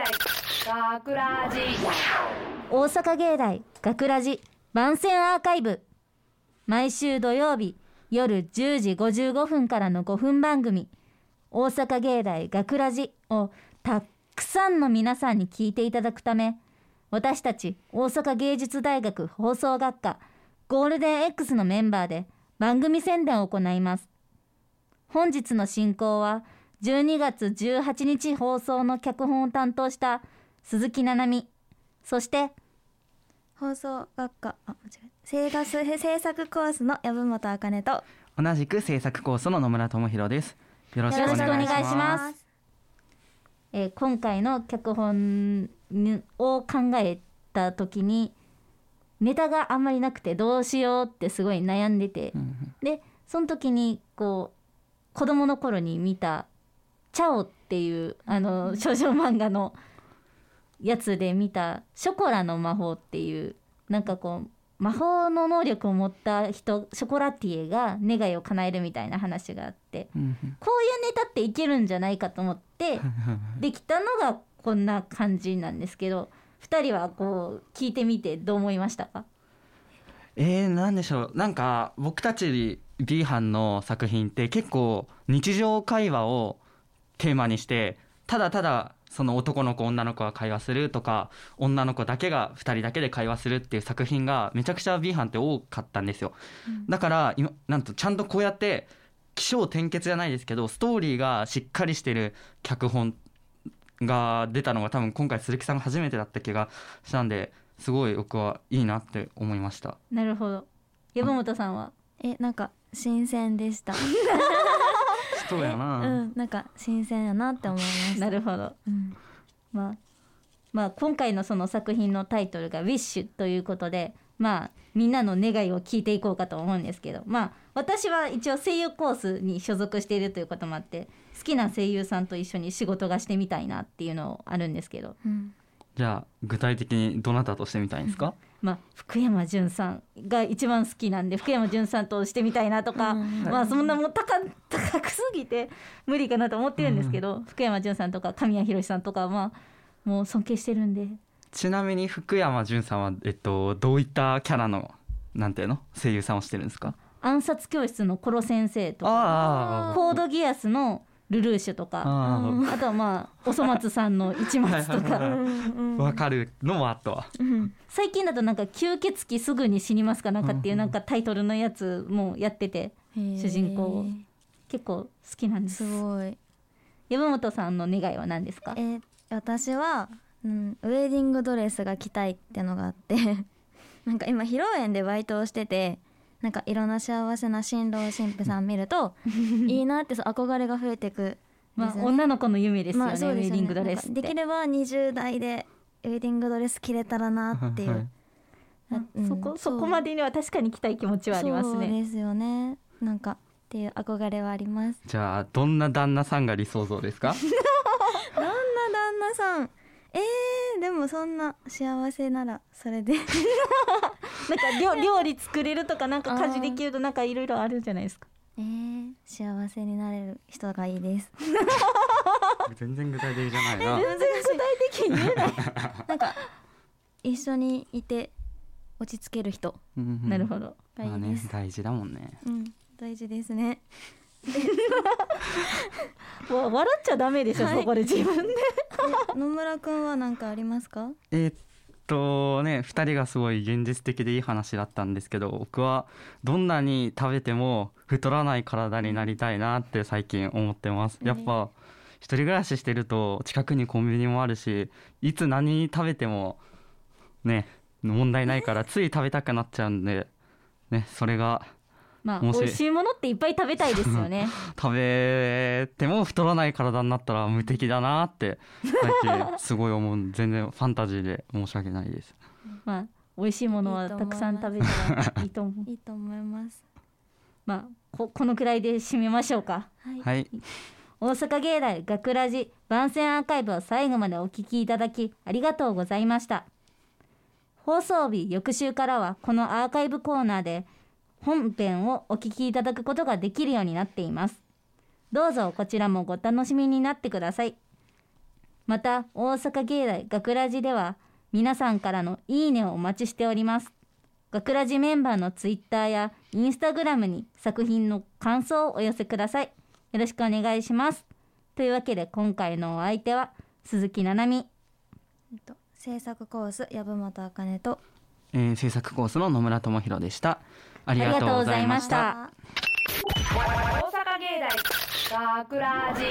大学ラジ。大阪芸大学ラジ番宣アーカイブ。毎週土曜日夜10時55分からの5分番組「大阪芸大学ラジをたくさんの皆さんに聞いていただくため私たち大阪芸術大学放送学科ゴールデン X のメンバーで番組宣伝を行います。本日の進行は12月18日放送の脚本を担当した鈴木奈々美そして放送学科あ間違えた。制作制作コースの籔本茜と同じく制作コースの野村智弘です。よろしくおよろしくお願いします。しますえー今回の脚本にを考えた時にネタがあんまりなくてどうしようってすごい悩んでて、うん。でその時にこう子供の頃に見た「チャオ」っていうあの少女漫画のやつで見た「ショコラの魔法」っていうなんかこう魔法の能力を持った人ショコラティエが願いを叶えるみたいな話があってうんこういうネタっていけるんじゃないかと思って できたのがこんな感じなんですけど2人はこう聞いてみてどう思いましたか？えー、なんでしょう。なんか僕たち B 班の作品って結構日常会話をテーマにしてただただその男の子女の子が会話するとか女の子だけが2人だけで会話するっていう作品がめちゃくちゃ B 班って多かったんですよ、だから今なんとちゃんとこうやって起承転結じゃないですけどストーリーがしっかりしてる脚本が出たのが多分今回鈴木さんが初めてだった気がしたんですごい僕はいいなって思いました。なるほど。山本さんは？えなんか新鮮でした そうやうな、んなんか新鮮やなって思いました。なるほど。うん。まあまあ今回のその作品のタイトルが「Wish」ということでまあみんなの願いを聞いていこうかと思うんですけどまあ私は一応声優コースに所属しているということもあって好きな声優さんと一緒に仕事がしてみたいなっていうのあるんですけど。うんじゃあ具体的にどなたとしてみたいんですか、まあ福山潤さんが一番好きなんで福山潤さんとしてみたいなとか、うん。まあそんなもう高高くすぎて無理かなと思ってるんですけど、福山潤さんとか神谷博さんとかはまあもう尊敬してるんで。ちなみに福山潤さんは、えっと、どういったキャラのなんていうの？声優さんをしてるんですか？暗殺教室のコロ先生とかコードギアスのルルーシュとか。ああとはまあおそ松さんの市松とか。わかるのもあったわ。うん。最近だとなんか吸血鬼すぐに死にますかなんかっていうなんかタイトルのやつもやってて主人公結構好きなんです。すごい。山本さんの願いは何ですか？え私は、うん、ウェディングドレスが着たいってのがあって。なんか今披露宴でバイトをしててなんかいろんな幸せな新郎新婦さん見ると いいなってそう憧れが増えてくまあ女の子の夢ですよね,、まあね。ウェディングドレスできれば20代でウェディングドレス着れたらなっていう、あうんそこそこまでには確かに来たい気持ちはありますね。そうですよね。なんかっていう憧れはあります。じゃあどんな旦那さんが理想像ですか？どんな旦那さん？えー、でもそんな幸せならそれでなんか料料理作れるとかなんか家事できるとなんかいろいろあるじゃないですか。えー、幸せになれる人がいいです。全然具体的じゃないな。全然具体的に言えない。なんか一緒にいて落ち着ける人。うんうんなるほど。がいまあいです、ね大事だもんね。うん大事ですね。わ笑っちゃダメでしょ、はい。そこで自分で。え野村くんは何かありますか？えーっとね2人がすごい現実的でいい話だったんですけど僕はどんなに食べても太らない体になりたいなって最近思ってます。やっぱ一人暮らししてると近くにコンビニもあるしいつ何食べてもね問題ないからつい食べたくなっちゃうんでねそれがまあ美味しいものっていっぱい食べたいですよね。食べても太らない体になったら無敵だなって最近すごい思う全然ファンタジーで申し訳ないです。まあ美味しいものはたくさん食べたらいいと思う。いいと思います。まあここのくらいで締めましょうか。はい、はい。大阪芸大学ラジ番宣アーカイブを最後までお聞きいただきありがとうございました。放送日翌週からはこのアーカイブコーナーで本編をお聞きいただくことができるようになっています。どうぞこちらもご楽しみになってください。また大阪芸大学ラジでは皆さんからのいいねをお待ちしております。学ラジメンバーのツイッターやインスタグラムに作品の感想をお寄せください。よろしくお願いします。というわけで今回のお相手は鈴木奈々美えっと制作コース籔本茜と。えー制作コースの野村智弘でしたありがとうございました。大阪芸大学ラジ